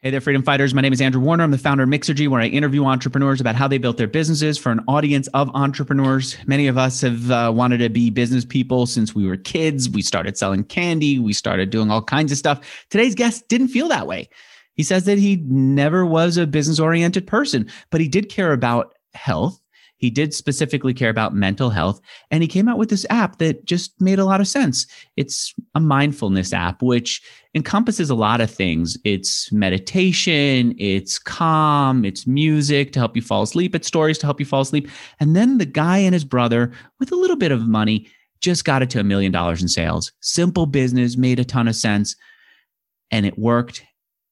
Hey there, freedom fighters. My name is Andrew Warner. I'm the founder of Mixergy, where I interview entrepreneurs about how they built their businesses for an audience of entrepreneurs. Many of us have uh, wanted to be business people since we were kids. We started selling candy, we started doing all kinds of stuff. Today's guest didn't feel that way. He says that he never was a business oriented person, but he did care about health he did specifically care about mental health, and he came out with this app that just made a lot of sense. It's a mindfulness app, which encompasses a lot of things. It's meditation, it's calm, it's music to help you fall asleep, it's stories to help you fall asleep. And then the guy and his brother, with a little bit of money, just got it to a million dollars in sales. Simple business, made a ton of sense, and it worked.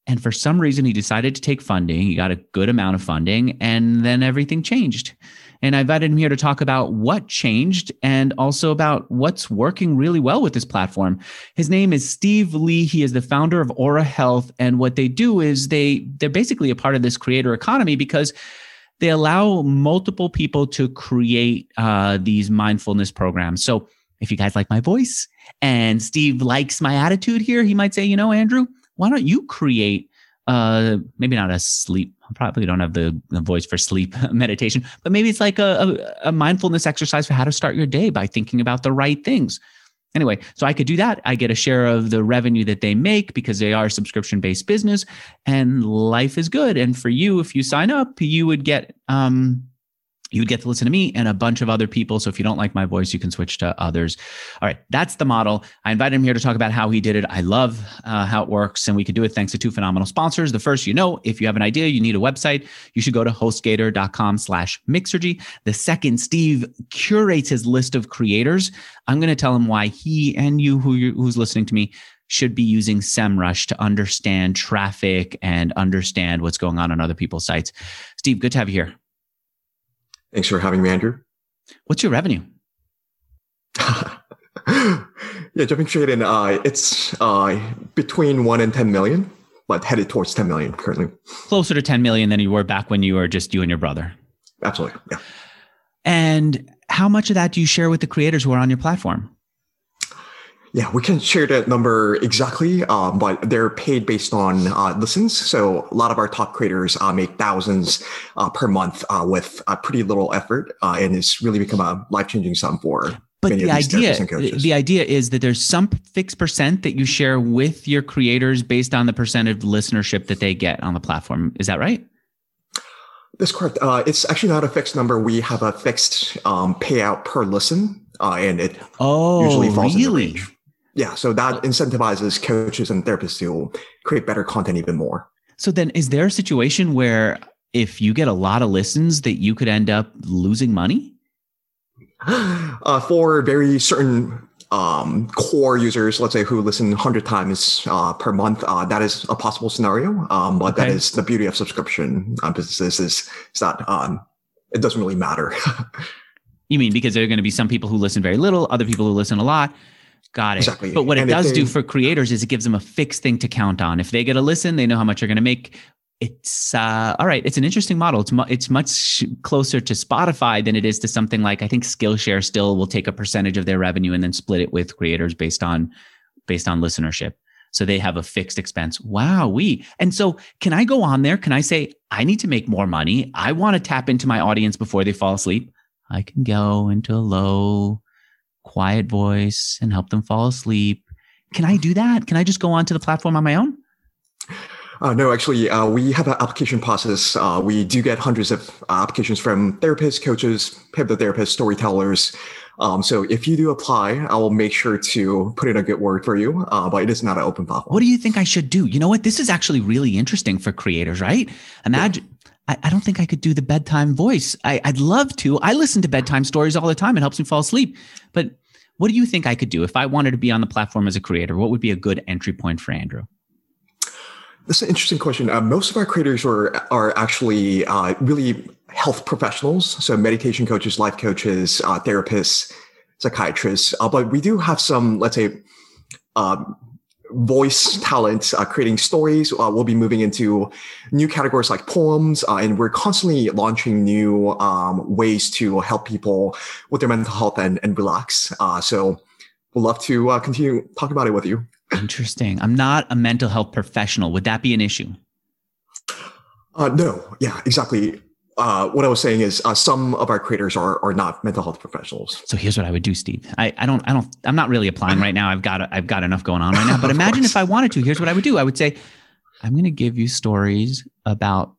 And for some reason, he decided to take funding. He got a good amount of funding, and then everything changed. And I invited him here to talk about what changed and also about what's working really well with this platform. His name is Steve Lee. He is the founder of Aura Health. And what they do is they they're basically a part of this creator economy because they allow multiple people to create uh, these mindfulness programs. So if you guys like my voice and Steve likes my attitude here, he might say, you know, Andrew, why don't you create uh, maybe not a sleep. I probably don't have the, the voice for sleep meditation, but maybe it's like a, a, a mindfulness exercise for how to start your day by thinking about the right things. Anyway, so I could do that. I get a share of the revenue that they make because they are a subscription based business and life is good. And for you, if you sign up, you would get um, you would get to listen to me and a bunch of other people. So if you don't like my voice, you can switch to others. All right, that's the model. I invited him here to talk about how he did it. I love uh, how it works, and we could do it thanks to two phenomenal sponsors. The first, you know, if you have an idea, you need a website, you should go to hostgator.com/slash mixergy. The second, Steve curates his list of creators. I'm going to tell him why he and you, who who's listening to me, should be using SEMrush to understand traffic and understand what's going on on other people's sites. Steve, good to have you here. Thanks for having me, Andrew. What's your revenue? yeah, jumping straight in, uh, it's uh, between one and 10 million, but headed towards 10 million currently. Closer to 10 million than you were back when you were just you and your brother. Absolutely. Yeah. And how much of that do you share with the creators who are on your platform? Yeah, we can share that number exactly, um, but they're paid based on uh, listens. So a lot of our top creators uh, make thousands uh, per month uh, with pretty little effort, uh, and it's really become a life changing sum for. But the idea, the idea is that there's some fixed percent that you share with your creators based on the percent of listenership that they get on the platform. Is that right? That's correct. Uh, it's actually not a fixed number. We have a fixed um, payout per listen, and it oh, usually falls really? in the range. Yeah, so that incentivizes coaches and therapists to create better content even more. So then is there a situation where if you get a lot of listens that you could end up losing money? Uh, for very certain um, core users, let's say who listen 100 times uh, per month, uh, that is a possible scenario. Um, but okay. that is the beauty of subscription uh, businesses is, is that um, it doesn't really matter. you mean because there are going to be some people who listen very little, other people who listen a lot, Got it. Exactly. But what and it does they, do for creators is it gives them a fixed thing to count on. If they get a listen, they know how much they're going to make. It's uh, all right. It's an interesting model. It's mu- it's much closer to Spotify than it is to something like I think Skillshare. Still, will take a percentage of their revenue and then split it with creators based on based on listenership. So they have a fixed expense. Wow, we. And so can I go on there? Can I say, I need to make more money? I want to tap into my audience before they fall asleep. I can go into a low quiet voice and help them fall asleep. Can I do that? Can I just go onto the platform on my own? Uh, no, actually, uh, we have an application process. Uh, we do get hundreds of uh, applications from therapists, coaches, hypnotherapists, storytellers. Um, so if you do apply, I will make sure to put in a good word for you. Uh, but it is not an open platform. What do you think I should do? You know what? This is actually really interesting for creators, right? Imagine. Yeah. I, I don't think I could do the bedtime voice. I, I'd love to. I listen to bedtime stories all the time. It helps me fall asleep. But what do you think I could do if I wanted to be on the platform as a creator? What would be a good entry point for Andrew? That's an interesting question. Uh, most of our creators are are actually uh, really health professionals, so meditation coaches, life coaches, uh, therapists, psychiatrists. Uh, but we do have some, let's say, um, voice talents, uh, creating stories. Uh, we'll be moving into new categories like poems, uh, and we're constantly launching new um, ways to help people with their mental health and, and relax. Uh, so we'd love to uh, continue talking about it with you. Interesting. I'm not a mental health professional. Would that be an issue? Uh, no, yeah, exactly. Uh, what I was saying is uh, some of our creators are are not mental health professionals. So here's what I would do, Steve. I, I don't I don't I'm not really applying right now. I've got I've got enough going on right now. But imagine if I wanted to. Here's what I would do. I would say, I'm going to give you stories about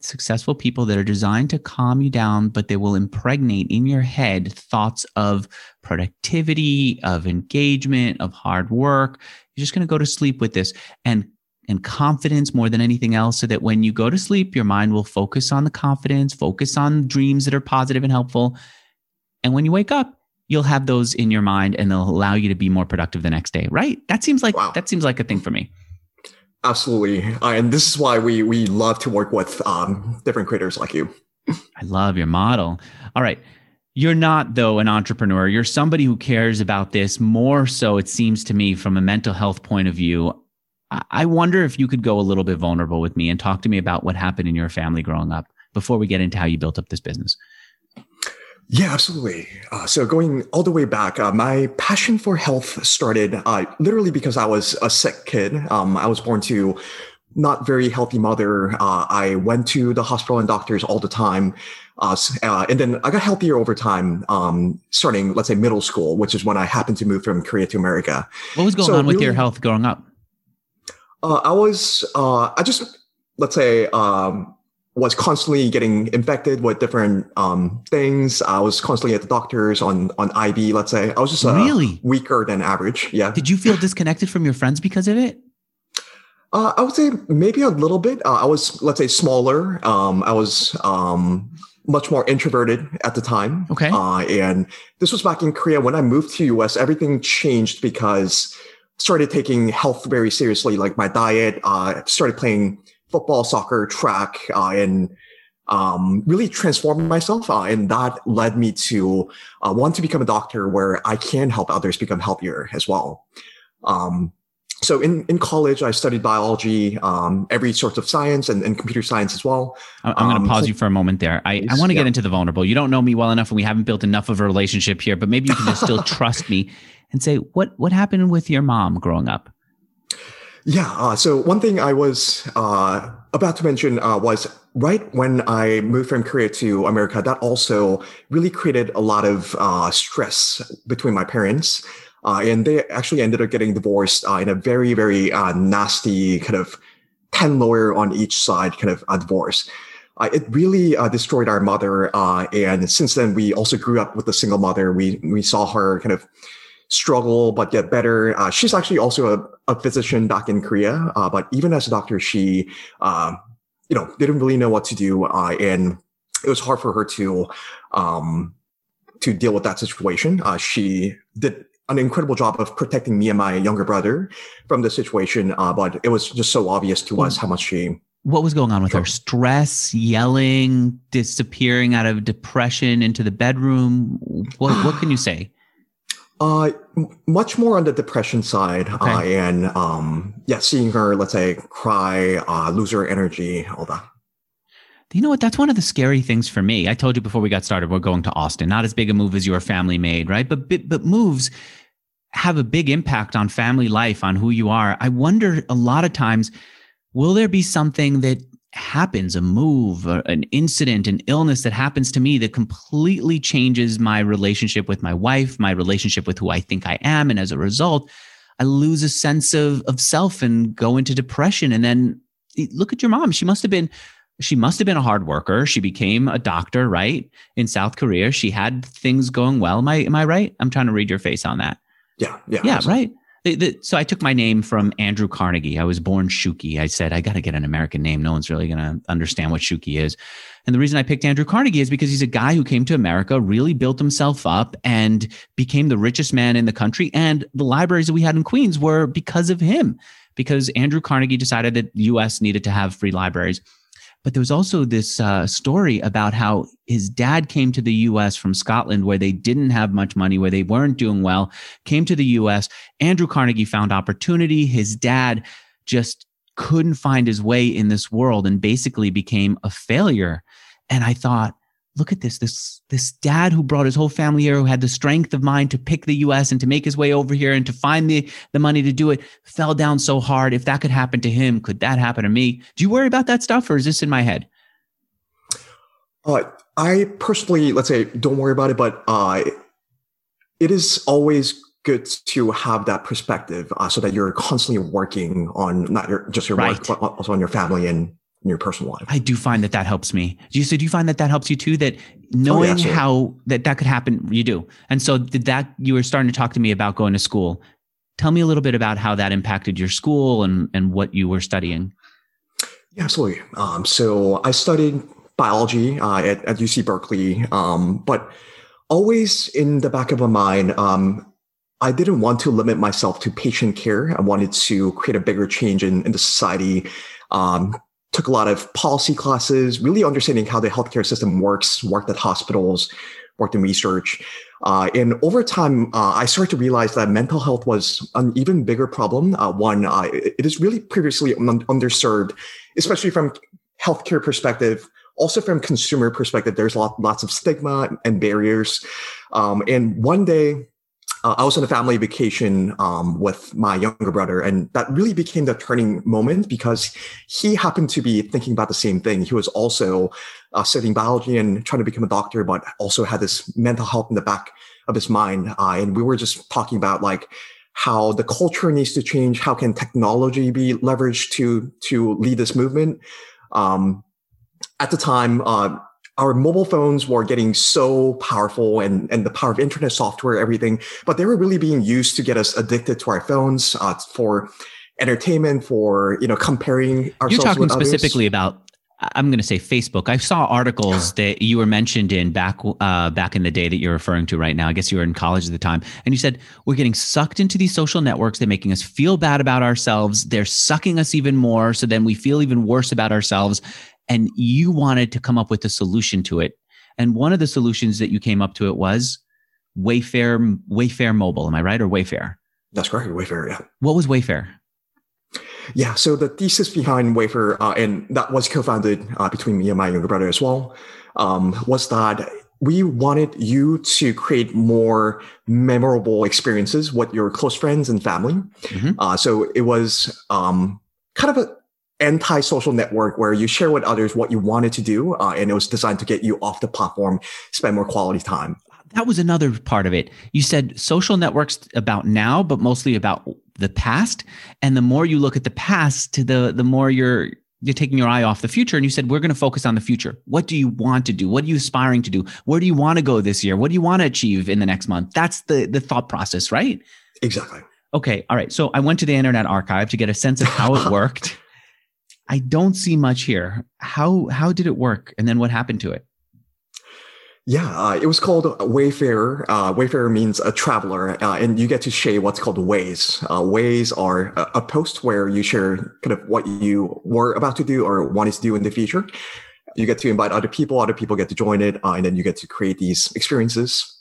successful people that are designed to calm you down, but they will impregnate in your head thoughts of productivity, of engagement, of hard work. You're just going to go to sleep with this and and confidence more than anything else so that when you go to sleep your mind will focus on the confidence focus on dreams that are positive and helpful and when you wake up you'll have those in your mind and they'll allow you to be more productive the next day right that seems like wow. that seems like a thing for me Absolutely, uh, and this is why we we love to work with um, different creators like you. I love your model. All right. You're not, though, an entrepreneur. You're somebody who cares about this more so, it seems to me, from a mental health point of view. I wonder if you could go a little bit vulnerable with me and talk to me about what happened in your family growing up before we get into how you built up this business. Yeah, absolutely. Uh, so going all the way back, uh, my passion for health started uh, literally because I was a sick kid. Um, I was born to not very healthy mother. Uh, I went to the hospital and doctors all the time. Uh, uh, and then I got healthier over time, um, starting, let's say, middle school, which is when I happened to move from Korea to America. What was going so on with really, your health growing up? I was, I just, let's say, um, was constantly getting infected with different um, things. I was constantly at the doctors on on IV. Let's say I was just uh, really weaker than average. Yeah. Did you feel disconnected from your friends because of it? Uh, I would say maybe a little bit. Uh, I was, let's say, smaller. Um, I was um, much more introverted at the time. Okay. Uh, and this was back in Korea. When I moved to US, everything changed because started taking health very seriously, like my diet. Uh, started playing football, soccer, track, uh, and um, really transformed myself. Uh, and that led me to uh, want to become a doctor where I can help others become healthier as well. Um, so in, in college, I studied biology, um, every sort of science and, and, computer science as well. I'm going to um, pause so, you for a moment there. I, I want to yeah. get into the vulnerable. You don't know me well enough and we haven't built enough of a relationship here, but maybe you can just still trust me and say, what, what happened with your mom growing up? Yeah. Uh, so one thing I was uh, about to mention uh, was right when I moved from Korea to America, that also really created a lot of uh, stress between my parents. Uh, and they actually ended up getting divorced uh, in a very, very nasty kind of 10 lawyer on each side kind of divorce. it really destroyed our mother. and since then, we also grew up with a single mother. We, we saw her kind of struggle but get better. Uh, she's actually also a, a, physician back in Korea, uh, but even as a doctor, she, uh, you know, didn't really know what to do, uh, and it was hard for her to um, to deal with that situation. Uh, she did an incredible job of protecting me and my younger brother from the situation, uh, but it was just so obvious to us how much she what was going on with her stress yelling disappearing out of depression into the bedroom what what can you say uh, much more on the depression side, okay. uh, and um, yeah, seeing her, let's say, cry, uh, lose her energy, all that. You know what? That's one of the scary things for me. I told you before we got started, we're going to Austin. Not as big a move as your family made, right? But but moves have a big impact on family life, on who you are. I wonder a lot of times, will there be something that happens, a move, an incident, an illness that happens to me that completely changes my relationship with my wife, my relationship with who I think I am. And as a result, I lose a sense of, of self and go into depression. And then look at your mom. She must have been she must have been a hard worker. She became a doctor, right? In South Korea. She had things going well. Am I am I right? I'm trying to read your face on that. Yeah. Yeah. Yeah, right. The, the, so I took my name from Andrew Carnegie. I was born Shuki. I said, I got to get an American name. No one's really going to understand what Shuki is. And the reason I picked Andrew Carnegie is because he's a guy who came to America, really built himself up and became the richest man in the country. And the libraries that we had in Queens were because of him, because Andrew Carnegie decided that the US needed to have free libraries. But there was also this uh, story about how his dad came to the US from Scotland, where they didn't have much money, where they weren't doing well, came to the US. Andrew Carnegie found opportunity. His dad just couldn't find his way in this world and basically became a failure. And I thought, look at this this this dad who brought his whole family here who had the strength of mind to pick the US and to make his way over here and to find the the money to do it fell down so hard. If that could happen to him could that happen to me? Do you worry about that stuff or is this in my head? Uh, I personally let's say don't worry about it but uh, it is always good to have that perspective uh, so that you're constantly working on not your, just your right. work but also on your family and in your personal life. I do find that that helps me. Do you so do you find that that helps you too? That knowing oh, yeah, how that that could happen, you do. And so did that you were starting to talk to me about going to school. Tell me a little bit about how that impacted your school and and what you were studying. Yeah, absolutely. Um, so I studied biology uh, at, at UC Berkeley, um, but always in the back of my mind, um, I didn't want to limit myself to patient care. I wanted to create a bigger change in, in the society. Um, took a lot of policy classes, really understanding how the healthcare system works, worked at hospitals, worked in research. Uh, and over time, uh, I started to realize that mental health was an even bigger problem. Uh, one, uh, it is really previously un- underserved, especially from healthcare perspective. Also from consumer perspective, there's lot, lots of stigma and barriers. Um, and one day, uh, I was on a family vacation um, with my younger brother, and that really became the turning moment because he happened to be thinking about the same thing. He was also uh, studying biology and trying to become a doctor, but also had this mental health in the back of his mind. Uh, and we were just talking about like how the culture needs to change. How can technology be leveraged to to lead this movement? Um, at the time, uh, our mobile phones were getting so powerful and, and the power of internet software, everything, but they were really being used to get us addicted to our phones uh, for entertainment, for, you know, comparing ourselves You're talking specifically about I'm going to say Facebook. I saw articles that you were mentioned in back uh, back in the day that you're referring to right now. I guess you were in college at the time, and you said we're getting sucked into these social networks. They're making us feel bad about ourselves. They're sucking us even more, so then we feel even worse about ourselves and you wanted to come up with a solution to it. And one of the solutions that you came up to it was Wayfair, Wayfair Mobile. Am I right? Or Wayfair? That's correct. Wayfarer. Yeah. What was Wayfair? Yeah. So the thesis behind Wayfarer, uh, and that was co-founded uh, between me and my younger brother as well, um, was that we wanted you to create more memorable experiences with your close friends and family. Mm-hmm. Uh, so it was um, kind of a anti-social network where you share with others what you wanted to do uh, and it was designed to get you off the platform spend more quality time. That was another part of it. You said social networks about now but mostly about the past. And the more you look at the past to the the more you're you're taking your eye off the future. And you said we're going to focus on the future. What do you want to do? What are you aspiring to do? Where do you want to go this year? What do you want to achieve in the next month? That's the the thought process right? Exactly. Okay all right. So i went to the internet archive to get a sense of how it worked I don't see much here. How how did it work, and then what happened to it? Yeah, uh, it was called Wayfarer. Uh, Wayfarer means a traveler, uh, and you get to share what's called ways. Uh, ways are a, a, post where you share kind of what you were about to do or wanted to do in the future. You get to invite other people, other people get to join it, uh, and then you get to create these experiences.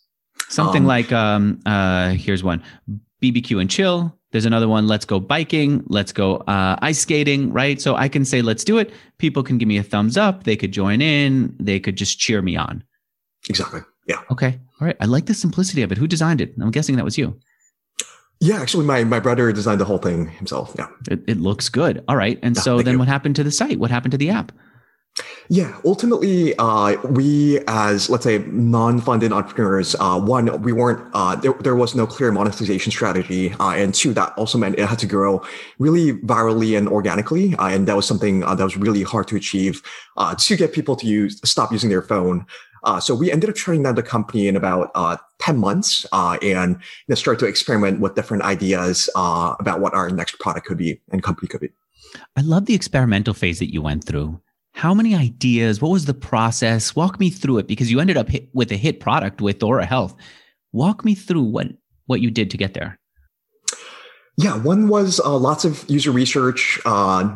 Something um, like um, uh, here's one: BBQ and chill, there's another one, let's go biking, let's go uh, ice skating, right? So I can say, let's do it. People can give me a thumbs up. They could join in. They could just cheer me on. Exactly. Yeah. Okay. All right. I like the simplicity of it. Who designed it? I'm guessing that was you. Yeah, actually, my, my brother designed the whole thing himself. Yeah. It, it looks good. All right. And so then you. what happened to the site? What happened to the app? Yeah, ultimately, uh, we as let's say non-funded entrepreneurs, uh, one, we weren't uh, there, there. was no clear monetization strategy, uh, and two, that also meant it had to grow really virally and organically, uh, and that was something uh, that was really hard to achieve to get people to use stop using their phone. so we ended up shutting down the company in about 10 months and you know, start to experiment with different ideas about what our next product could be and company could be. I love the experimental phase that you went through how many ideas? What was the process? Walk me through it because you ended up with a hit product with Aura Health. Walk me through what what you did to get there. Yeah, one was uh, lots of user research, uh,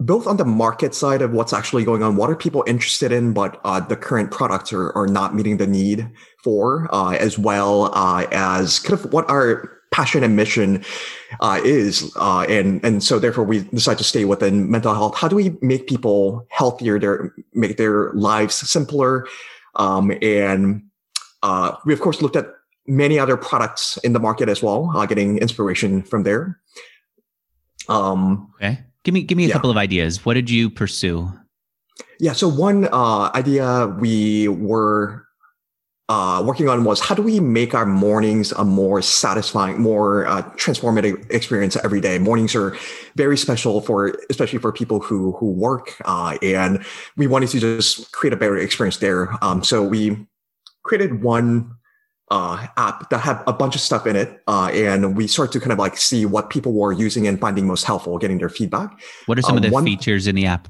both on the market side of what's actually going on. What are people interested in, but uh, the current products are, are not meeting the need for, uh, as well uh, as kind of what are passion and mission uh, is. Uh, and, and so therefore we decide to stay within mental health. How do we make people healthier, their, make their lives simpler? Um, and uh, we, of course, looked at many other products in the market as well, uh, getting inspiration from there. Um, okay. Give me, give me a yeah. couple of ideas. What did you pursue? Yeah. So one uh, idea we were uh, working on was how do we make our mornings a more satisfying, more uh, transformative experience every day. Mornings are very special for, especially for people who who work, uh, and we wanted to just create a better experience there. Um, so we created one uh, app that had a bunch of stuff in it, uh, and we started to kind of like see what people were using and finding most helpful, getting their feedback. What are some of the one, features in the app?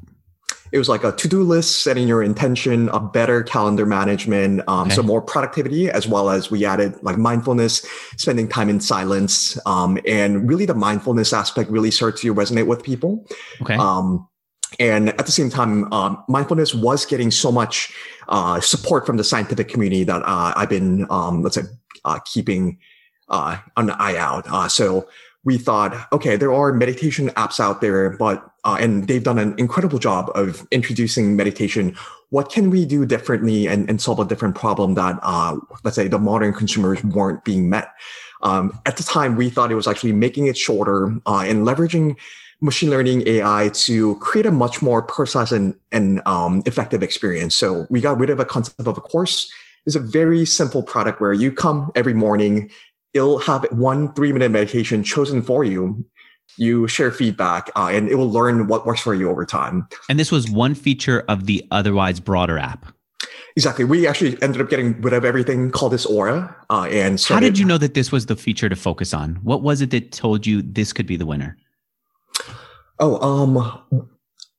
It was like a to-do list setting your intention a better calendar management um, okay. so more productivity as well as we added like mindfulness spending time in silence um, and really the mindfulness aspect really started to resonate with people. Okay. Um, and at the same time um, mindfulness was getting so much uh, support from the scientific community that uh, i've been um, let's say uh, keeping uh, an eye out. Uh, so we thought, okay, there are meditation apps out there, but uh, and they've done an incredible job of introducing meditation. What can we do differently and, and solve a different problem that, uh, let's say, the modern consumers weren't being met? Um, at the time, we thought it was actually making it shorter uh, and leveraging machine learning AI to create a much more personalized and, and um, effective experience. So we got rid of a concept of a course. It's a very simple product where you come every morning, it'll have one three minute meditation chosen for you you share feedback uh, and it will learn what works for you over time. And this was one feature of the otherwise broader app. Exactly. We actually ended up getting rid of everything called this aura uh, and started, how did you know that this was the feature to focus on? What was it that told you this could be the winner? Oh um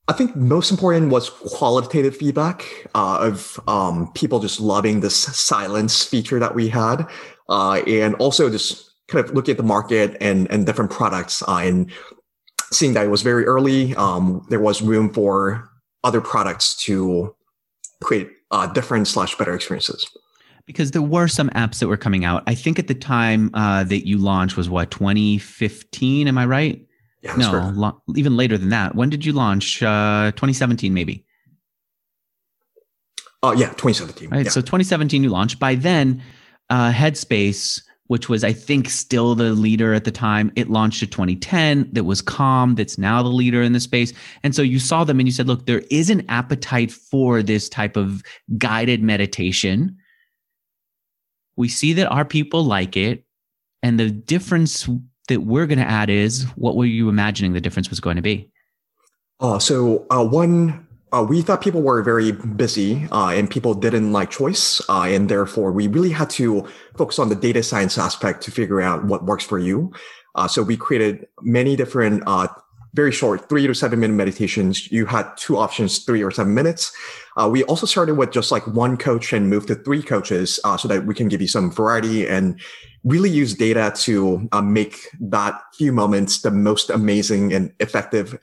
I think most important was qualitative feedback uh, of um, people just loving this silence feature that we had uh, and also just kind of looking at the market and and different products uh, and seeing that it was very early. Um, there was room for other products to create uh, different slash better experiences. Because there were some apps that were coming out. I think at the time uh, that you launched was what 2015. Am I right? Yeah, no, lo- even later than that. When did you launch? Uh, 2017, maybe. Oh uh, yeah, 2017. Right. Yeah. So 2017, you launched. By then, uh, Headspace, which was, I think, still the leader at the time, it launched in 2010. That was Calm, that's now the leader in the space. And so you saw them and you said, look, there is an appetite for this type of guided meditation. We see that our people like it. And the difference that we're going to add is what were you imagining the difference was going to be? Uh, so, uh, one uh, we thought people were very busy uh, and people didn't like choice. Uh, and therefore, we really had to focus on the data science aspect to figure out what works for you. Uh, so we created many different, uh, very short, three to seven minute meditations. You had two options, three or seven minutes. Uh, we also started with just like one coach and moved to three coaches so that we can give you some variety and really use data to make that few moments the most amazing and effective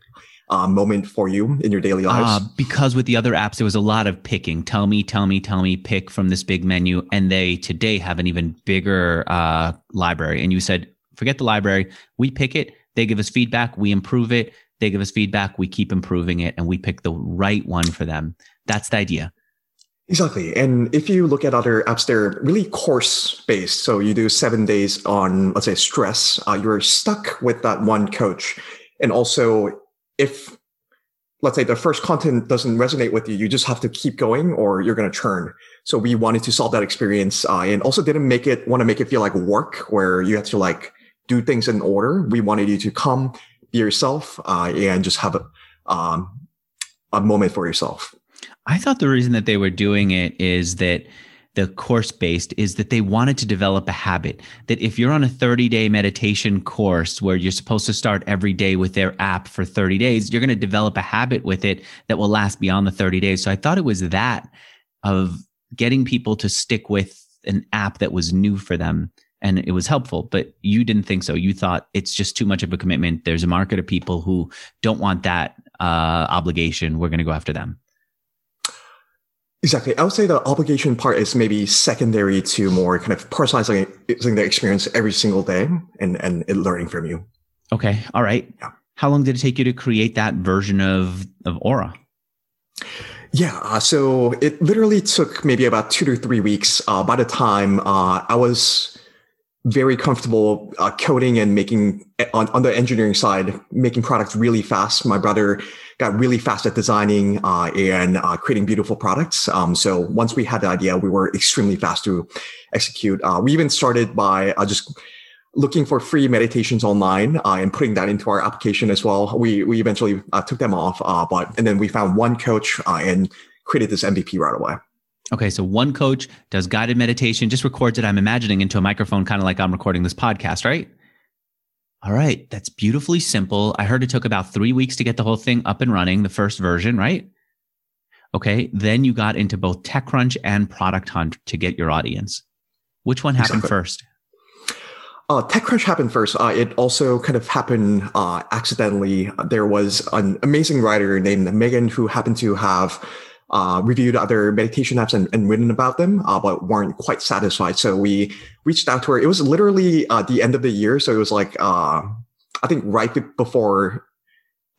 uh, moment for you in your daily lives? Uh, because with the other apps, there was a lot of picking. Tell me, tell me, tell me, pick from this big menu. And they today have an even bigger uh, library. And you said, forget the library. We pick it. They give us feedback. We improve it. They give us feedback. We keep improving it. And we pick the right one for them. That's the idea. Exactly. And if you look at other apps, they're really course based. So you do seven days on, let's say, stress. Uh, you're stuck with that one coach. And also, if let's say the first content doesn't resonate with you, you just have to keep going or you're going to churn. So we wanted to solve that experience uh, and also didn't make it, want to make it feel like work where you have to like do things in order. We wanted you to come be yourself uh, and just have a, um, a moment for yourself. I thought the reason that they were doing it is that the course based is that they wanted to develop a habit that if you're on a 30 day meditation course where you're supposed to start every day with their app for 30 days, you're going to develop a habit with it that will last beyond the 30 days. So I thought it was that of getting people to stick with an app that was new for them and it was helpful but you didn't think so. You thought it's just too much of a commitment. There's a market of people who don't want that uh, obligation. We're going to go after them Exactly. I would say the obligation part is maybe secondary to more kind of personalizing the experience every single day and, and learning from you. Okay. All right. Yeah. How long did it take you to create that version of, of Aura? Yeah, uh, so it literally took maybe about two to three weeks. Uh, by the time uh, I was very comfortable uh, coding and making on, on the engineering side, making products really fast. My brother got really fast at designing uh, and uh, creating beautiful products. Um, so once we had the idea, we were extremely fast to execute. we even started by just looking for free meditations online uh, and putting that into our application as well. We we eventually uh, took them off, uh, but and then we found one coach uh, and created this MVP right away. Okay, so one coach does guided meditation, just records it. I'm imagining into a microphone, kind of like I'm recording this podcast, right? All right, that's beautifully simple. I heard it took about three weeks to get the whole thing up and running, the first version, right? Okay, then you got into both TechCrunch and Product Hunt to get your audience. Which one happened exactly. first? Uh, TechCrunch happened first. Uh, it also kind of happened uh, accidentally. There was an amazing writer named Megan who happened to have uh, reviewed other meditation apps and, and written about them, uh, but weren't quite satisfied. So we reached out to her. It was literally uh, the end of the year, so it was like I think right before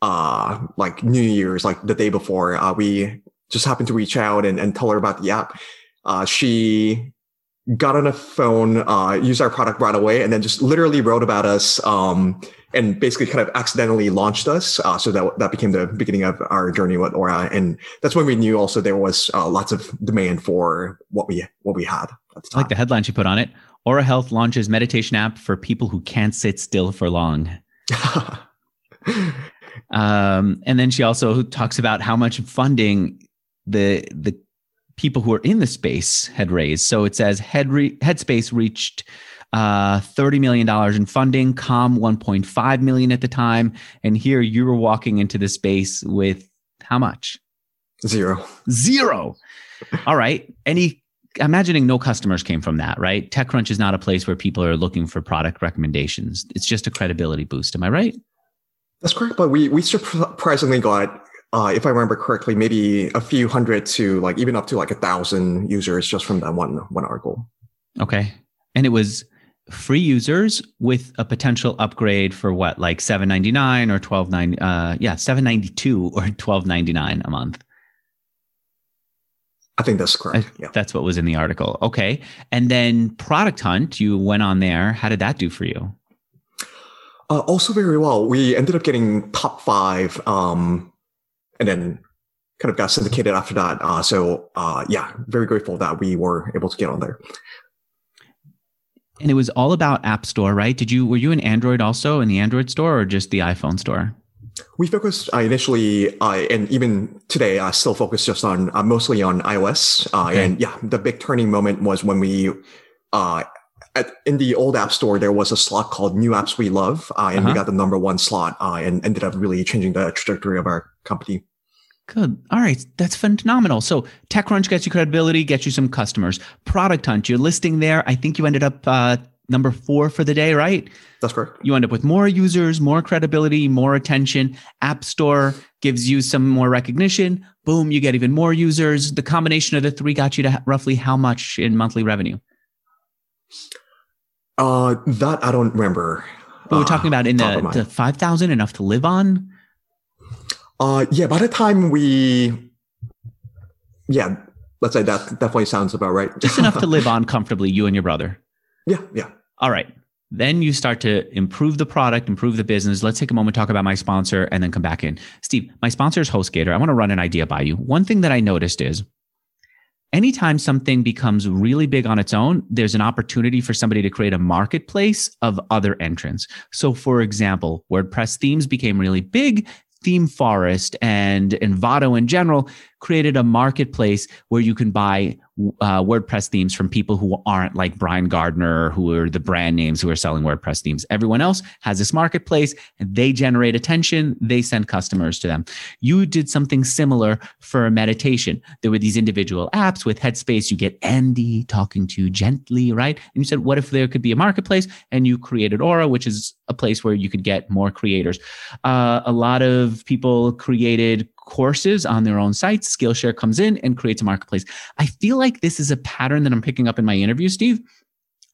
like New Year's, like the day before. we just happened to reach out and, and tell her about the app. she got on a phone, uh, used our product right away, and then just literally wrote about us um, and basically kind of accidentally launched us. Uh, so that that became the beginning of our journey with Aura, and that's when we knew also there was uh, lots of demand for what we what we had. I like the headline she put on it. Aura Health launches meditation app for people who can't sit still for long. um, and then she also talks about how much funding the the people who are in the space had raised. So it says Head re- Headspace reached uh, $30 million in funding, Calm 1.5 million at the time. And here you were walking into the space with how much? Zero. Zero. All right. Any imagining no customers came from that, right? TechCrunch is not a place where people are looking for product recommendations. It's just a credibility boost. Am I right? That's correct. But we we surprisingly got uh, if I remember correctly, maybe a few hundred to like even up to like a thousand users just from that one one article. Okay, and it was free users with a potential upgrade for what, like seven ninety nine or twelve nine? Uh, yeah, seven ninety two or twelve ninety nine a month. I think that's correct. Yeah. That's what was in the article. Okay. And then Product Hunt, you went on there. How did that do for you? Uh, also very well. We ended up getting top five um, and then kind of got syndicated after that. Uh, so uh, yeah, very grateful that we were able to get on there. And it was all about App Store, right? Did you were you in Android also in the Android store or just the iPhone store? We focused uh, initially, uh, and even today, I still focus just on uh, mostly on iOS. Uh, okay. And yeah, the big turning moment was when we, uh, at, in the old App Store, there was a slot called New Apps We Love, uh, and uh-huh. we got the number one slot, and ended up really changing the trajectory of our company. Good. All right. That's phenomenal. So TechCrunch gets you credibility, gets you some customers. Product Hunt, you're listing there. I think you ended up uh, number four for the day, right? That's correct. You end up with more users, more credibility, more attention. App Store gives you some more recognition. Boom, you get even more users. The combination of the three got you to roughly how much in monthly revenue? Uh, that I don't remember. But we're talking about in the, the 5,000 enough to live on? Uh, yeah, by the time we, yeah, let's say that definitely sounds about right. Just enough to live on comfortably, you and your brother. Yeah, yeah. All right. Then you start to improve the product, improve the business. Let's take a moment, talk about my sponsor, and then come back in. Steve, my sponsor is HostGator. I want to run an idea by you. One thing that I noticed is anytime something becomes really big on its own, there's an opportunity for somebody to create a marketplace of other entrants. So, for example, WordPress themes became really big ThemeForest and Envato in general created a marketplace where you can buy uh, WordPress themes from people who aren't like Brian Gardner, who are the brand names who are selling WordPress themes. Everyone else has this marketplace and they generate attention. They send customers to them. You did something similar for meditation. There were these individual apps with Headspace. You get Andy talking to you gently, right? And you said, what if there could be a marketplace? And you created Aura, which is a place where you could get more creators. Uh, a lot of people created courses on their own sites. Skillshare comes in and creates a marketplace. I feel like this is a pattern that I'm picking up in my interview, Steve.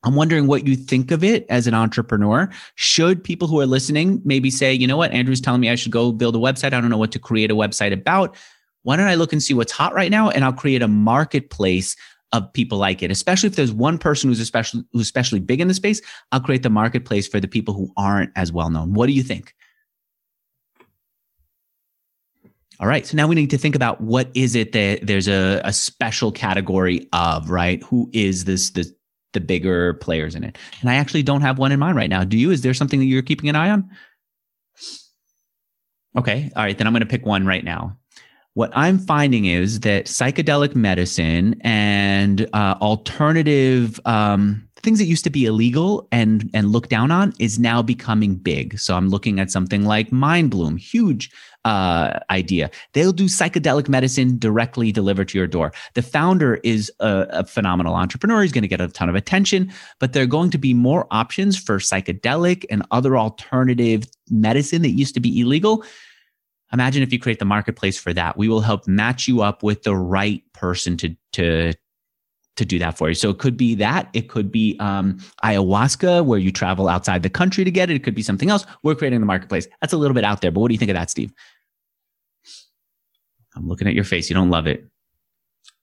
I'm wondering what you think of it as an entrepreneur. Should people who are listening maybe say, you know what, Andrew's telling me I should go build a website. I don't know what to create a website about. why don't I look and see what's hot right now and I'll create a marketplace of people like it, especially if there's one person who's especially who's especially big in the space, I'll create the marketplace for the people who aren't as well known. What do you think? All right. So now we need to think about what is it that there's a, a special category of, right? Who is this, this, the bigger players in it? And I actually don't have one in mind right now. Do you? Is there something that you're keeping an eye on? Okay. All right. Then I'm going to pick one right now. What I'm finding is that psychedelic medicine and uh, alternative um, things that used to be illegal and and looked down on is now becoming big. So I'm looking at something like Mindbloom, huge uh, idea. They'll do psychedelic medicine directly delivered to your door. The founder is a, a phenomenal entrepreneur. He's going to get a ton of attention, but there are going to be more options for psychedelic and other alternative medicine that used to be illegal. Imagine if you create the marketplace for that. We will help match you up with the right person to to to do that for you. So it could be that. It could be um, ayahuasca where you travel outside the country to get it. It could be something else. We're creating the marketplace. That's a little bit out there but what do you think of that steve i'm looking at your face you don't love it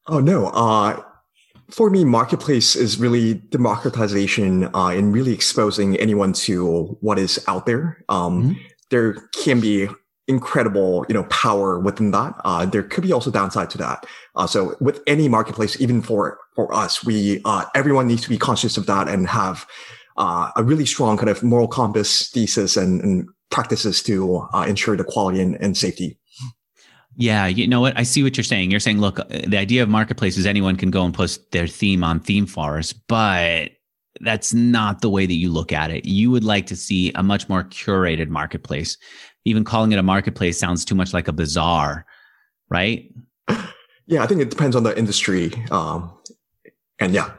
oh no uh for me, marketplace is really democratization uh, and really exposing anyone to what is out there. Um, mm-hmm. There can be incredible, you know, power within that. Uh, there could be also downside to that. Uh, so with any marketplace, even for, for us, we, uh, everyone needs to be conscious of that and have, uh, a really strong kind of moral compass thesis and, and practices to uh, ensure the quality and, and safety. Yeah, you know what? I see what you're saying. You're saying, look, the idea of marketplace is anyone can go and post their theme on ThemeForest, but that's not the way that you look at it. You would like to see a much more curated marketplace even calling it a marketplace sounds too much like a bazaar, right? Yeah, I think it depends on the industry. Um, and yeah.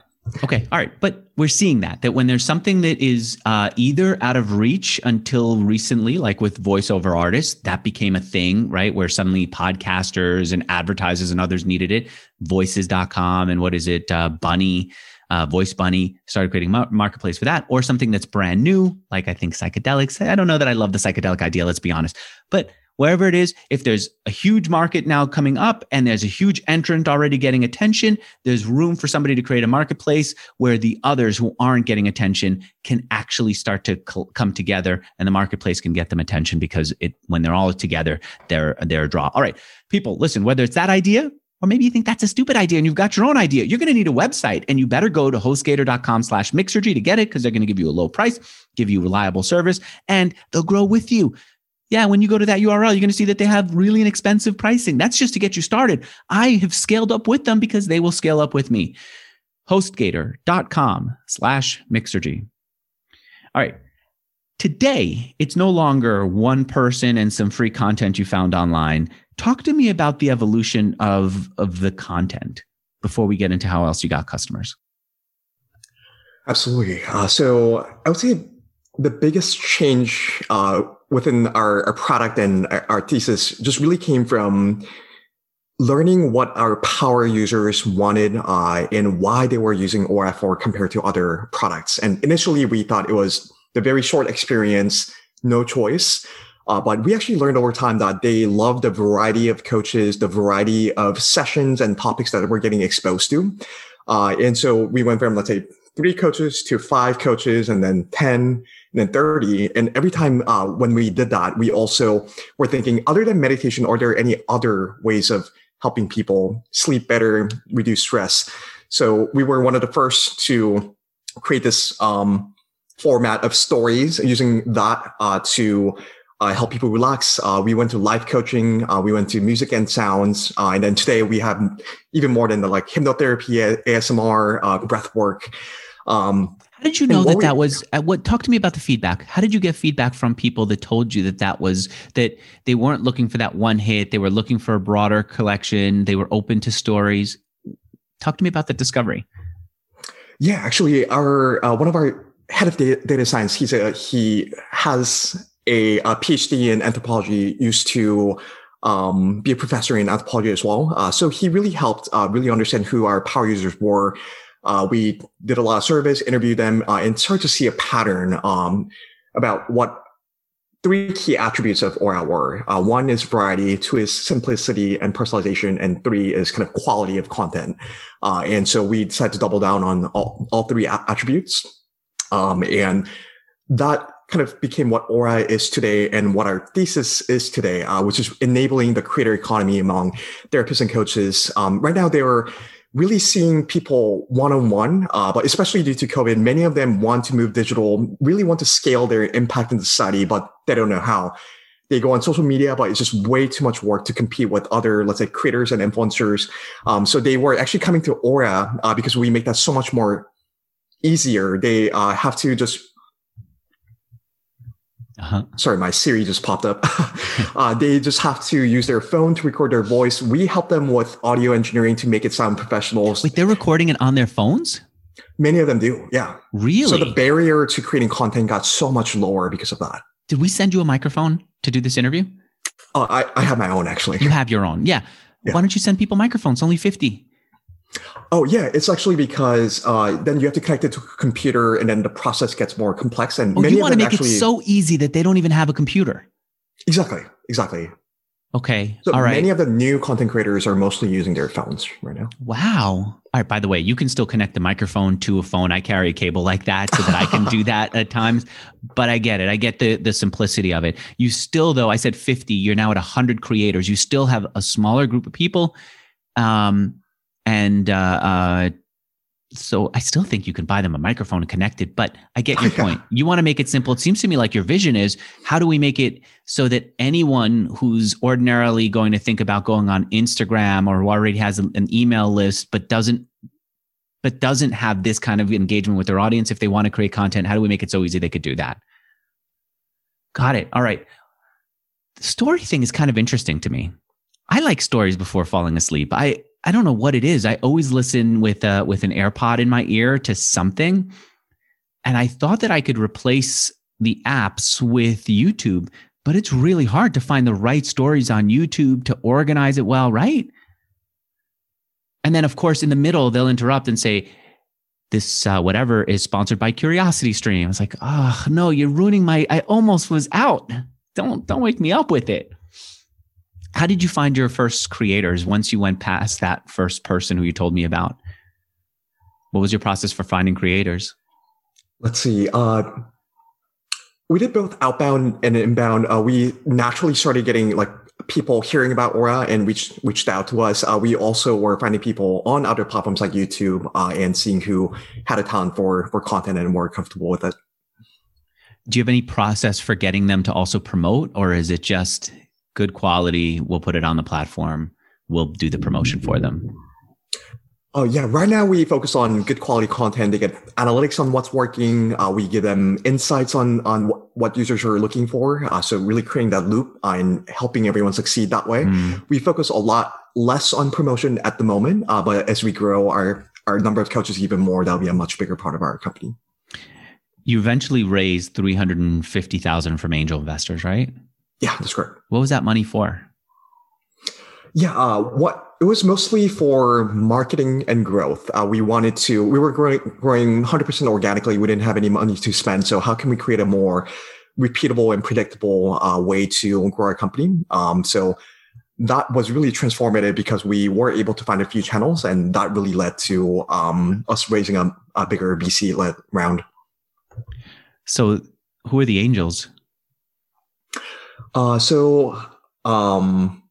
Okay. All right. But we're seeing that, that when there's something that is uh, either out of reach until recently, like with voiceover artists, that became a thing, right? Where suddenly podcasters and advertisers and others needed it. Voices.com and what is it? Uh, Bunny uh, Voice Bunny started creating marketplace for that, or something that's brand new, like I think psychedelics. I don't know that I love the psychedelic idea, let's be honest. But wherever it is, if there's a huge market now coming up and there's a huge entrant already getting attention, there's room for somebody to create a marketplace where the others who aren't getting attention can actually start to come together and the marketplace can get them attention because it when they're all together, they're they're a draw. All right, people, listen, whether it's that idea or maybe you think that's a stupid idea and you've got your own idea. You're going to need a website and you better go to hostgator.com slash mixergy to get it because they're going to give you a low price, give you reliable service, and they'll grow with you. Yeah, when you go to that URL, you're going to see that they have really inexpensive pricing. That's just to get you started. I have scaled up with them because they will scale up with me. Hostgator.com slash mixergy. All right. Today, it's no longer one person and some free content you found online. Talk to me about the evolution of, of the content before we get into how else you got customers. Absolutely. Uh, so I would say the biggest change uh, within our, our, product and our thesis just really came from learning what our power users wanted uh, and why they were using Aura compared to other products. And initially, we thought it was the very short experience, no choice. Uh, but we actually learned over time that they love the variety of coaches, the variety of sessions and topics that we're getting exposed to. Uh, and so we went from, let's say, three coaches to five coaches and then 10 and then 30. And every time uh, when we did that, we also were thinking, other than meditation, are there any other ways of helping people sleep better, reduce stress? So we were one of the first to create this um, format of stories using that uh, to uh, help people relax. Uh, we went to life coaching. Uh, we went to music and sounds. Uh, and then today we have even more than the like hypnotherapy, ASMR, uh, breath work. Um, How did you know that we, that was uh, what? Talk to me about the feedback. How did you get feedback from people that told you that that was that they weren't looking for that one hit? They were looking for a broader collection. They were open to stories. Talk to me about the discovery. Yeah, actually, our one of our head of data, data science, he's a he has a, a PhD in anthropology, used to um, be a professor in anthropology as well. Uh, so he really helped uh, really understand who our power users were. Uh, we did a lot of surveys, interviewed them, uh, and started to see a pattern um, about what three key attributes of Aura were uh, one is variety, two is simplicity and personalization, and three is kind of quality of content. Uh, and so we decided to double down on all, all three attributes. Um, and that kind of became what Aura is today and what our thesis is today, uh, which is enabling the creator economy among therapists and coaches. Um, right now, they are really seeing people one on one, but especially due to COVID, many of them want to move digital, really want to scale their impact in society, but they don't know how. They go on social media, but it's just way too much work to compete with other, let's say, creators and influencers. Um, so they were actually coming to Aura uh, because we make that so much more easier. They uh, have to just uh-huh. Sorry, my Siri just popped up. uh, they just have to use their phone to record their voice. We help them with audio engineering to make it sound professional. Wait, they're recording it on their phones? Many of them do, yeah. Really? So the barrier to creating content got so much lower because of that. Did we send you a microphone to do this interview? Oh, I, I have my own actually. You have your own, yeah. yeah. Why don't you send people microphones? Only 50. Oh yeah, it's actually because uh, then you have to connect it to a computer, and then the process gets more complex. And oh, many you want to make actually, it so easy that they don't even have a computer. Exactly. Exactly. Okay. So All right. many of the new content creators are mostly using their phones right now. Wow. All right. By the way, you can still connect the microphone to a phone. I carry a cable like that so that I can do that at times. But I get it. I get the the simplicity of it. You still, though, I said 50, you're now at 100 creators. You still have a smaller group of people. Um, and uh, uh, so I still think you can buy them a microphone and connect it. But I get your point. You want to make it simple. It seems to me like your vision is how do we make it so that anyone who's ordinarily going to think about going on Instagram or who already has an email list but doesn't but doesn't have this kind of engagement with their audience if they want to create content how do we make it so easy they could do that got it all right the story thing is kind of interesting to me i like stories before falling asleep i I don't know what it is. I always listen with a, with an AirPod in my ear to something, and I thought that I could replace the apps with YouTube, but it's really hard to find the right stories on YouTube to organize it well, right? And then, of course, in the middle, they'll interrupt and say, "This uh, whatever is sponsored by Curiosity Stream." It's like, oh no, you're ruining my. I almost was out. Don't don't wake me up with it. How did you find your first creators once you went past that first person who you told me about? What was your process for finding creators? Let's see. Uh, we did both outbound and inbound. Uh, we naturally started getting like people hearing about Aura and reached reached out to us. Uh, we also were finding people on other platforms like YouTube uh, and seeing who had a ton for for content and were comfortable with it. Do you have any process for getting them to also promote, or is it just good quality. We'll put it on the platform. We'll do the promotion for them. Oh yeah, right now we focus on good quality content. They get analytics on what's working. Uh, we give them insights on on what users are looking for. Uh, so really creating that loop and helping everyone succeed that way. Mm. We focus a lot less on promotion at the moment, uh, but as we grow our our number of coaches even more, that'll be a much bigger part of our company. You eventually raised three hundred and fifty thousand from angel investors, right? Yeah, that's correct. What was that money for? Yeah, uh, what it was mostly for marketing and growth. Uh, we wanted to, we were growing, growing 100% organically. We didn't have any money to spend. So how can we create a more repeatable and predictable uh, way to grow our company? Um, so that was really transformative because we were able to find a few channels and that really led to um, us raising a, a bigger VC led round. So who are the angels? Uh, so um,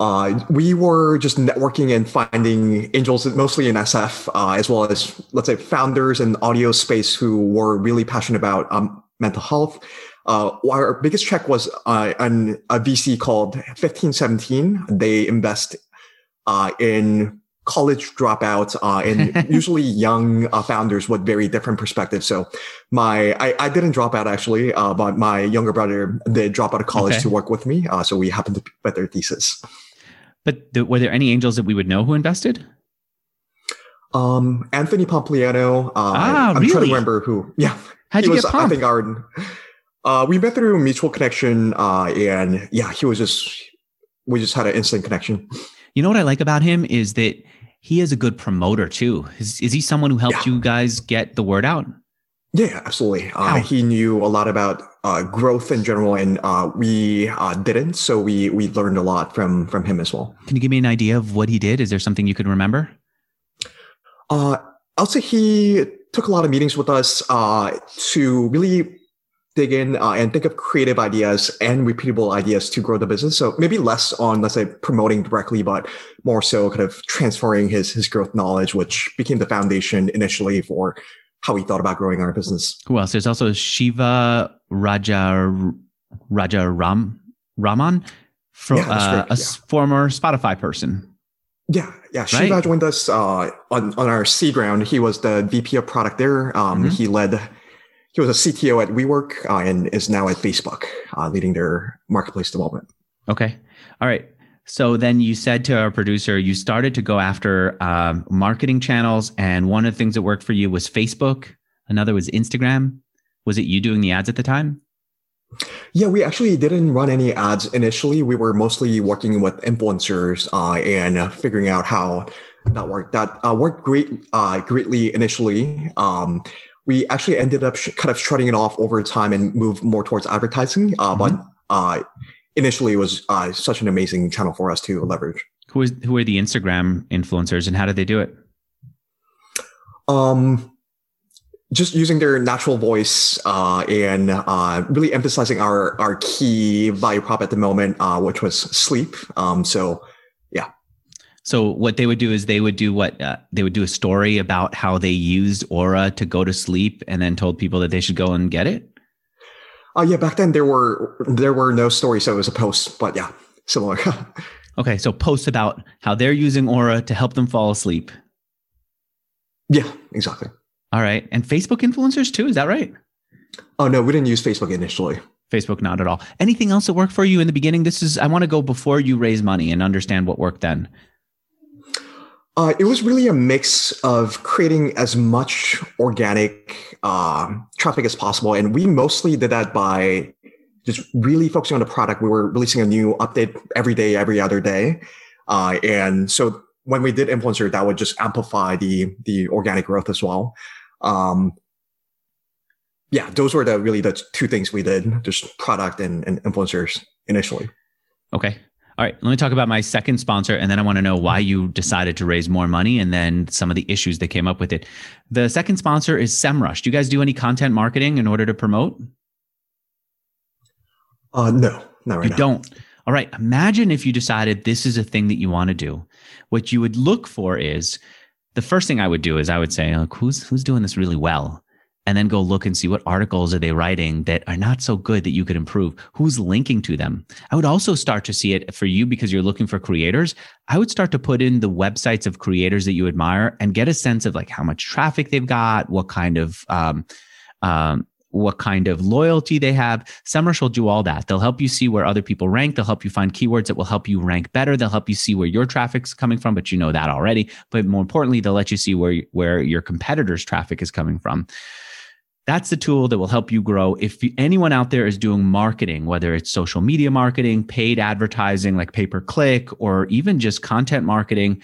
uh, we were just networking and finding angels, mostly in SF, uh, as well as let's say founders in audio space who were really passionate about um, mental health. Uh, our biggest check was uh, an, a VC called 1517. They invest uh, in college dropouts uh, and usually young uh, founders with very different perspectives. So my I, I didn't drop out actually, uh, but my younger brother did drop out of college okay. to work with me. Uh, so we happened to bet their thesis. But th- were there any angels that we would know who invested? Um, Anthony Pompliano. Uh, ah, I'm really? trying to remember who. Yeah, how'd he you was? I think our. Uh, we met through a mutual connection, uh, and yeah, he was just we just had an instant connection. You know what I like about him is that he is a good promoter too. Is, is he someone who helped yeah. you guys get the word out? Yeah, absolutely. Uh, he knew a lot about uh, growth in general, and uh, we uh, didn't. So we we learned a lot from from him as well. Can you give me an idea of what he did? Is there something you could remember? Uh, I'll say he took a lot of meetings with us uh, to really dig in uh, and think of creative ideas and repeatable ideas to grow the business. So maybe less on, let's say, promoting directly, but more so kind of transferring his his growth knowledge, which became the foundation initially for how we thought about growing our business. Who else? There's also Shiva Raja Raja Ram Raman, from, yeah, uh, a yeah. former Spotify person. Yeah, yeah. Shiva right? joined us uh, on on our seed round. He was the VP of product there. Um, mm-hmm. He led he was a CTO at WeWork uh, and is now at Facebook, uh, leading their marketplace development. Okay. All right. So then you said to our producer, you started to go after um, marketing channels, and one of the things that worked for you was Facebook. Another was Instagram. Was it you doing the ads at the time? Yeah, we actually didn't run any ads initially. We were mostly working with influencers uh, and figuring out how that worked. That uh, worked great, uh, greatly initially. Um, we actually ended up sh- kind of shutting it off over time and moved more towards advertising. Uh, mm-hmm. But uh, initially, it was uh, such an amazing channel for us to leverage. Who is who are the Instagram influencers, and how did they do it? Um, just using their natural voice uh, and uh, really emphasizing our our key value prop at the moment, uh, which was sleep. Um, so so what they would do is they would do what uh, they would do a story about how they used Aura to go to sleep, and then told people that they should go and get it. Uh, yeah, back then there were there were no stories, so it was a post. But yeah, similar. okay, so posts about how they're using Aura to help them fall asleep. Yeah, exactly. All right, and Facebook influencers too. Is that right? Oh no, we didn't use Facebook initially. Facebook, not at all. Anything else that worked for you in the beginning? This is I want to go before you raise money and understand what worked then. Uh, it was really a mix of creating as much organic uh, traffic as possible. And we mostly did that by just really focusing on the product. We were releasing a new update every day, every other day. Uh, and so when we did influencer, that would just amplify the, the organic growth as well. Um, yeah, those were the really the two things we did, just product and, and influencers initially. Okay. All right, let me talk about my second sponsor, and then I want to know why you decided to raise more money and then some of the issues that came up with it. The second sponsor is SEMrush. Do you guys do any content marketing in order to promote? Uh, no, not right now. you now. don't. All right, imagine if you decided this is a thing that you want to do. What you would look for is the first thing I would do is I would say, like, who's who's doing this really well? And then go look and see what articles are they writing that are not so good that you could improve who's linking to them i would also start to see it for you because you're looking for creators i would start to put in the websites of creators that you admire and get a sense of like how much traffic they've got what kind of um, um, what kind of loyalty they have. SEMrush will do all that. They'll help you see where other people rank. They'll help you find keywords that will help you rank better. They'll help you see where your traffic's coming from, but you know that already. But more importantly, they'll let you see where, where your competitors' traffic is coming from. That's the tool that will help you grow. If anyone out there is doing marketing, whether it's social media marketing, paid advertising like pay per click, or even just content marketing,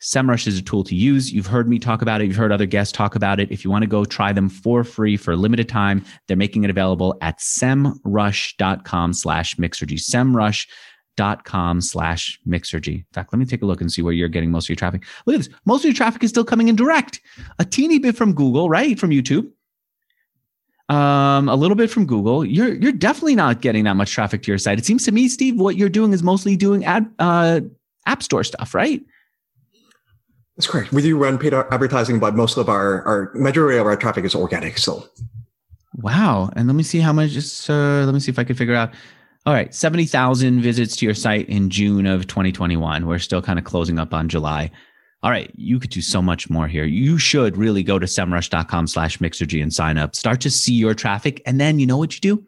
SEMrush is a tool to use. You've heard me talk about it. You've heard other guests talk about it. If you want to go try them for free for a limited time, they're making it available at semrush.com slash mixergy. Semrush.com slash mixergy. In fact, let me take a look and see where you're getting most of your traffic. Look at this. Most of your traffic is still coming in direct. A teeny bit from Google, right? From YouTube um, a little bit from Google. You're you're definitely not getting that much traffic to your site. It seems to me, Steve, what you're doing is mostly doing ad uh, app store stuff, right? That's correct. We do run paid advertising, but most of our our majority of our traffic is organic. So, wow. And let me see how much. Uh, let me see if I can figure out. All right, seventy thousand visits to your site in June of 2021. We're still kind of closing up on July all right, you could do so much more here. You should really go to semrush.com slash mixergy and sign up. Start to see your traffic. And then you know what you do?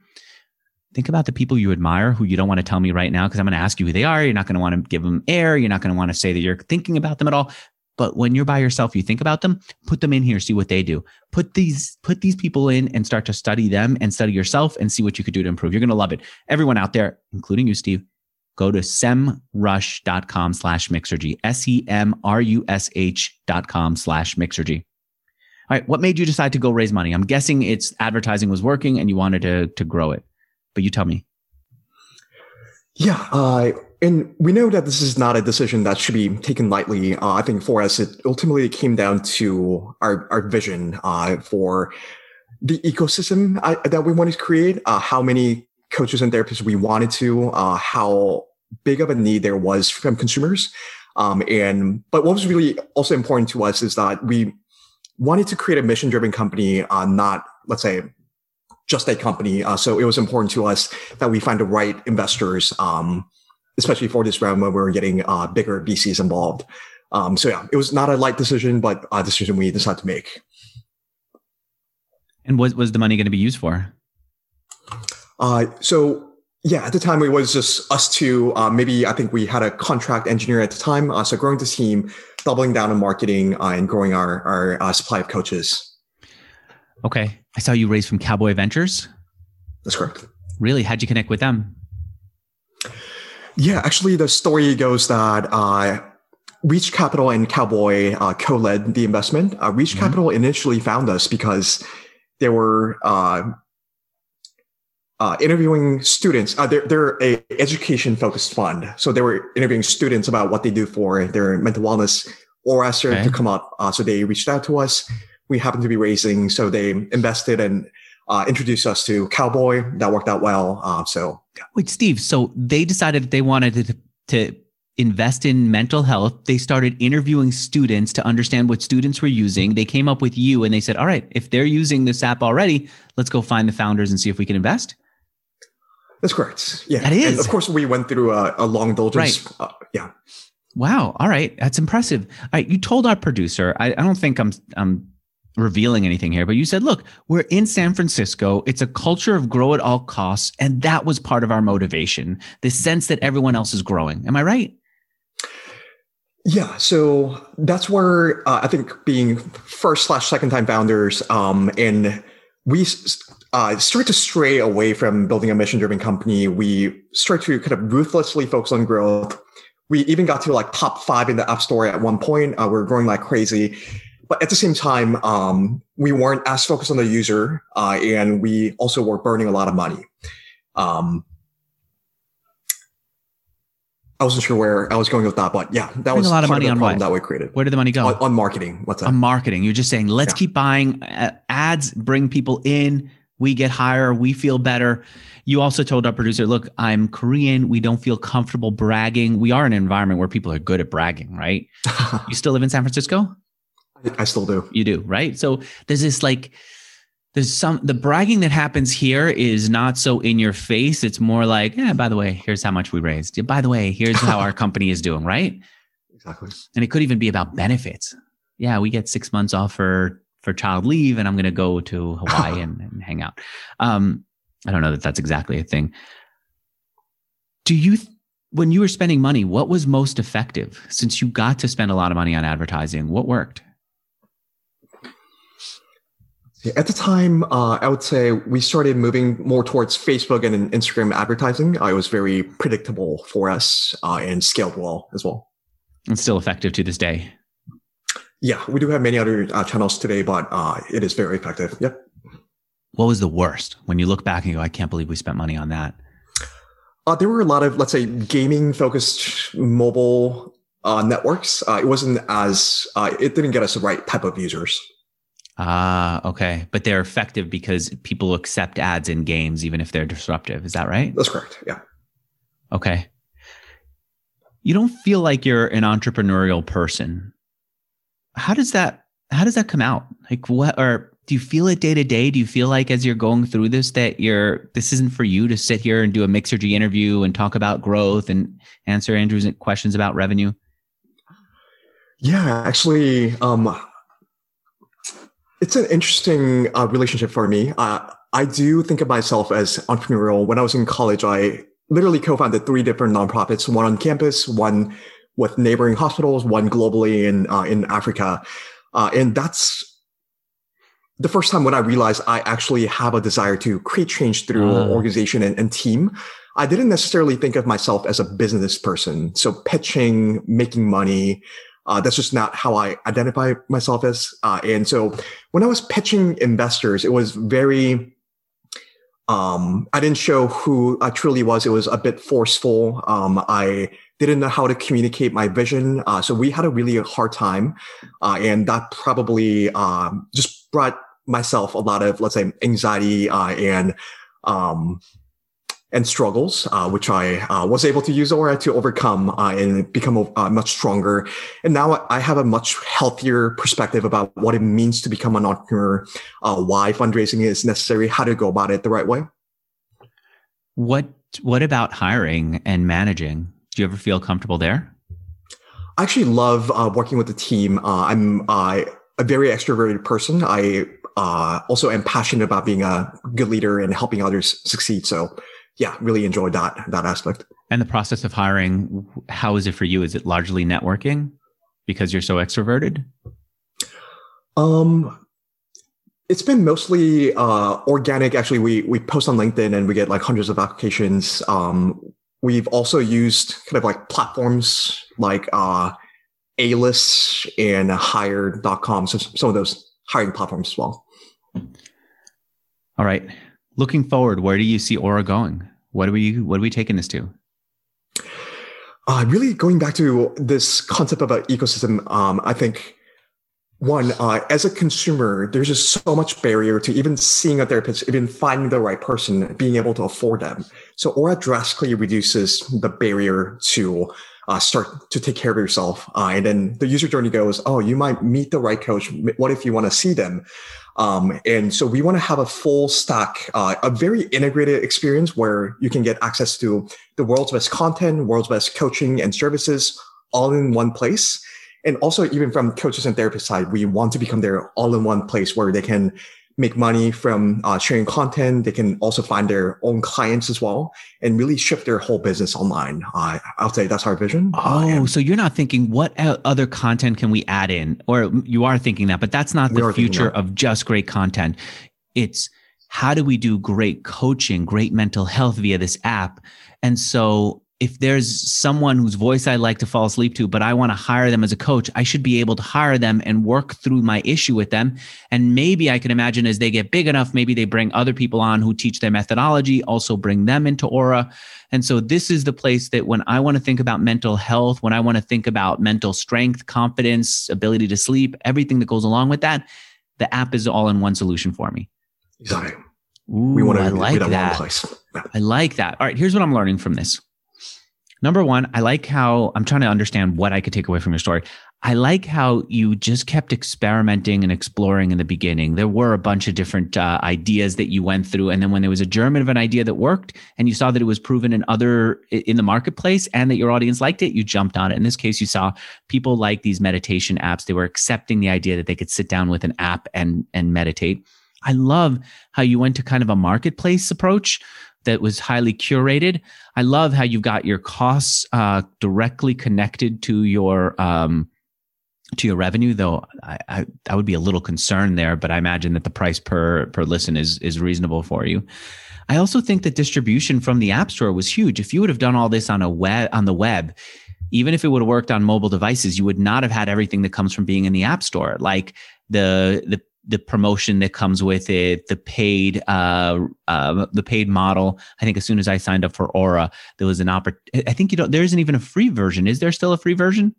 Think about the people you admire who you don't want to tell me right now because I'm going to ask you who they are. You're not going to want to give them air. You're not going to want to say that you're thinking about them at all. But when you're by yourself, you think about them, put them in here, see what they do. Put these, put these people in and start to study them and study yourself and see what you could do to improve. You're going to love it. Everyone out there, including you, Steve, go to semrush.com slash mixergy, S-E-M-R-U-S-H dot com slash mixergy. right, what made you decide to go raise money? I'm guessing it's advertising was working and you wanted to to grow it. But you tell me. Yeah, uh, and we know that this is not a decision that should be taken lightly. Uh, I think for us, it ultimately came down to our, our vision uh, for the ecosystem uh, that we wanted to create, uh, how many coaches and therapists we wanted to, uh, how big of a need there was from consumers. Um, and but what was really also important to us is that we wanted to create a mission driven company, uh, not let's say just a company. Uh, so it was important to us that we find the right investors, um, especially for this round when we were getting uh, bigger VCs involved. Um, so yeah, it was not a light decision, but a decision we decided to make. And what was the money going to be used for? Uh, so yeah, at the time it was just us two. Uh, maybe I think we had a contract engineer at the time. Uh, so growing the team, doubling down on marketing, uh, and growing our our uh, supply of coaches. Okay, I saw you raised from Cowboy Ventures. That's correct. Really? How'd you connect with them? Yeah, actually, the story goes that uh, Reach Capital and Cowboy uh, co-led the investment. Uh, Reach mm-hmm. Capital initially found us because they were uh, uh, interviewing students. Uh, they're, they're a education focused fund, so they were interviewing students about what they do for their mental wellness. Or asked okay. to come up, so they reached out to us we happened to be raising. So they invested and uh, introduced us to Cowboy. That worked out well. Uh, so yeah. wait, Steve. So they decided that they wanted to, to invest in mental health. They started interviewing students to understand what students were using. They came up with you and they said, all right, if they're using this app already, let's go find the founders and see if we can invest. That's correct. Yeah. That is. And of course, we went through a, a long diligence. Right. Uh, yeah. Wow. All right. That's impressive. All right. You told our producer, I, I don't think I'm, I'm revealing anything here, but you said, look, we're in San Francisco. It's a culture of grow at all costs. And that was part of our motivation, the sense that everyone else is growing. Am I right? Yeah. So that's where uh, I think being first slash second time founders, um, and we uh, start to stray away from building a mission driven company. We start to kind of ruthlessly focus on growth. We even got to like top five in the app store at one point. Uh, we we're growing like crazy but at the same time, um, we weren't as focused on the user, uh, and we also were burning a lot of money. Um, I wasn't sure where I was going with that, but yeah, that was a lot of money of on what that we created. Where did the money go? On, on marketing. What's that? On marketing. You're just saying, let's yeah. keep buying uh, ads, bring people in. We get higher. We feel better. You also told our producer, look, I'm Korean. We don't feel comfortable bragging. We are in an environment where people are good at bragging, right? you still live in San Francisco? I still do. You do, right? So there's this like there's some the bragging that happens here is not so in your face. It's more like, yeah, by the way, here's how much we raised. By the way, here's how our company is doing, right? Exactly. And it could even be about benefits. Yeah, we get six months off for for child leave, and I'm going to go to Hawaii and, and, hang out. Um, I don't know that that's exactly a thing. Do you, when you were spending money, what was most effective? Since you got to spend a lot of money on advertising, what worked? At the time, uh, I would say we started moving more towards Facebook and Instagram advertising. Uh, it was very predictable for us uh, and scaled well as well. And still effective to this day. Yeah, we do have many other uh, channels today, but uh, it is very effective. Yep. What was the worst when you look back and go, I can't believe we spent money on that? Uh, there were a lot of, let's say, gaming focused mobile networks. it wasn't as, it didn't get us the right type of users. Ah, okay. But they're effective because people accept ads in games, even if they're disruptive. Is that right? That's correct. Yeah. Okay. You don't feel like you're an entrepreneurial person. How does that how does that come out? Like what or do you feel it day to day? Do you feel like as you're going through this that you're this isn't for you to sit here and do a Mixergy interview and talk about growth and answer Andrew's questions about revenue? Yeah, actually, um, it's an interesting uh, relationship for me. Uh, I do think of myself as entrepreneurial. When I was in college, I literally co-founded three different nonprofits: one on campus, one with neighboring hospitals, one globally in uh, in Africa, uh, and that's the first time when I realized I actually have a desire to create change through uh. organization and, and team. I didn't necessarily think of myself as a business person. So pitching, making money, Uh, that's just not how I identify myself as. Uh, and so when I was pitching investors, it was very, um, I didn't show who I truly was. It was a bit forceful. Um, I didn't know how to communicate my vision. Uh, so we had a really hard time. Uh, and that probably um, just brought myself a lot of, let's say, anxiety uh, and um, and struggles, uh, which I uh, was able to use Aura to overcome uh, and become uh, much stronger. And now I have a much healthier perspective about what it means to become an entrepreneur, uh, why fundraising is necessary, how to go about it the right way. What What about hiring and managing? Do you ever feel comfortable there? I actually love uh, working with the team. I'm a very extroverted person. I also am passionate about being a good leader and helping others succeed. So yeah, really enjoyed that that aspect. And the process of hiring, how is it for you? Is it largely networking because you're so extroverted? Um, it's been mostly uh, organic. Actually, we we post on LinkedIn and we get like hundreds of applications. Um, we've also used kind of like platforms like uh, A-List and Hired.com. So some of those hiring platforms as well. All right. Looking forward, where do you see Aura going? What are we what are we taking this to? Uh, really going back to this concept of an ecosystem, um, I think one, uh, as a consumer, there's just so much barrier to even seeing a therapist, even finding the right person, being able to afford them. So Aura drastically reduces the barrier to uh, start to take care of yourself. Uh, and then the user journey goes, oh, you might meet the right coach. What if you want to see them? Um, and so we want to have a full stack, uh, a very integrated experience where you can get access to the world's best content, world's best coaching and services all in one place. And also even from coaches and therapists side, we want to become their all in one place where they can make money from uh, sharing content. They can also find their own clients as well and really shift their whole business online. Uh, I'll say that's our vision. Oh, uh, so you're not thinking what other content can we add in, or you are thinking that, but that's not the future of just great content. It's how do we do great coaching, great mental health via this app? And so if there's someone whose voice I like to fall asleep to, but I want to hire them as a coach, I should be able to hire them and work through my issue with them. And maybe I can imagine as they get big enough, maybe they bring other people on who teach their methodology, also bring them into Aura. And so this is the place that when I want to think about mental health, when I want to think about mental strength, confidence, ability to sleep, everything that goes along with that, the app is all in one solution for me. Exactly. Ooh, we want to I like that. that. I like that. All right, here's what I'm learning from this. Number one, I like how I'm trying to understand what I could take away from your story. I like how you just kept experimenting and exploring in the beginning. There were a bunch of different uh, ideas that you went through, and then when there was a germ of an idea that worked, and you saw that it was proven in other in the marketplace, and that your audience liked it, you jumped on it. In this case, you saw people like these meditation apps. They were accepting the idea that they could sit down with an app and and meditate. I love how you went to kind of a marketplace approach that was highly curated. I love how you've got your costs uh, directly connected to your um, to your revenue. Though I, I, I would be a little concerned there, but I imagine that the price per per listen is is reasonable for you. I also think that distribution from the App Store was huge. If you would have done all this on a web on the web, even if it would have worked on mobile devices, you would not have had everything that comes from being in the App Store, like the the the promotion that comes with it, the paid, uh, uh, the paid model. I think as soon as I signed up for Aura, there was an opportunity. I think you know there isn't even a free version. Is there still a free version?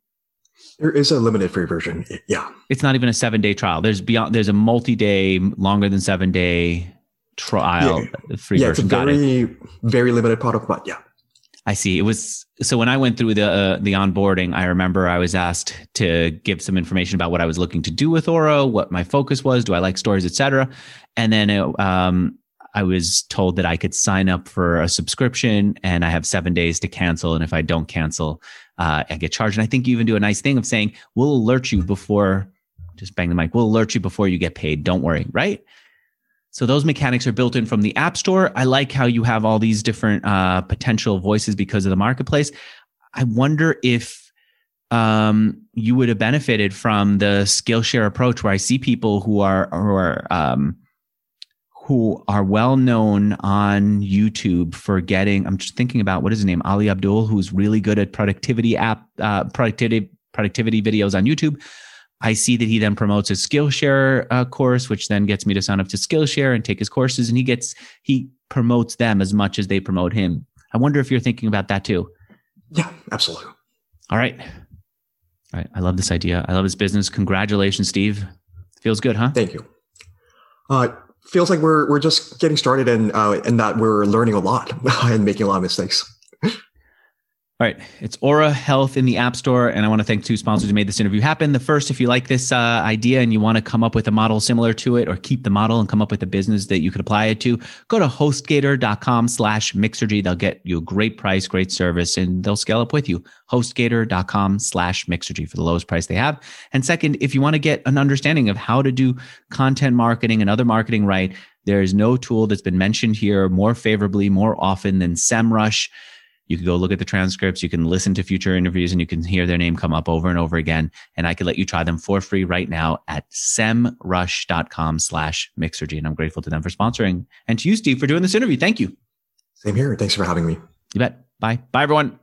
There is a limited free version. Yeah, it's not even a seven day trial. There's beyond. There's a multi day, longer than seven day trial. Yeah, free yeah version. it's a very it. very limited product, but yeah. I see. It was so when I went through the uh, the onboarding, I remember I was asked to give some information about what I was looking to do with Aura, what my focus was, do I like stories, etc. And then it, um, I was told that I could sign up for a subscription, and I have seven days to cancel. And if I don't cancel, uh, I get charged. And I think you even do a nice thing of saying we'll alert you before. Just bang the mic. We'll alert you before you get paid. Don't worry, right? So those mechanics are built in from the App Store. I like how you have all these different uh, potential voices because of the marketplace. I wonder if um, you would have benefited from the Skillshare approach, where I see people who are who are um, who are well known on YouTube for getting. I'm just thinking about what is his name, Ali Abdaal, who's really good at productivity app uh, productivity productivity videos on YouTube. I see that he then promotes his Skillshare uh, course, which then gets me to sign up to Skillshare and take his courses. And he gets, he promotes them as much as they promote him. I wonder if you're thinking about that too. Yeah, absolutely. All right. All right. I love this idea. I love this business. Congratulations, Steve. Feels good, huh? Thank you. Uh, feels like we're we're just getting started and uh, and that we're learning a lot and making a lot of mistakes. All right. It's Aura Health in the App Store. And I want to thank two sponsors who made this interview happen. The first, if you like this uh, idea and you want to come up with a model similar to it or keep the model and come up with a business that you could apply it to, go to hostgator.com slash mixergy. They'll get you a great price, great service, and they'll scale up with you. Hostgator.com slash mixergy for the lowest price they have. And second, if you want to get an understanding of how to do content marketing and other marketing right, there is no tool that's been mentioned here more favorably, more often than SEMrush. You can go look at the transcripts. You can listen to future interviews and you can hear their name come up over and over again. And I could let you try them for free right now at semrush.com slash mixergy. And I'm grateful to them for sponsoring and to you, Steve, for doing this interview. Thank you. Same here. Thanks for having me. You bet. Bye. Bye, everyone.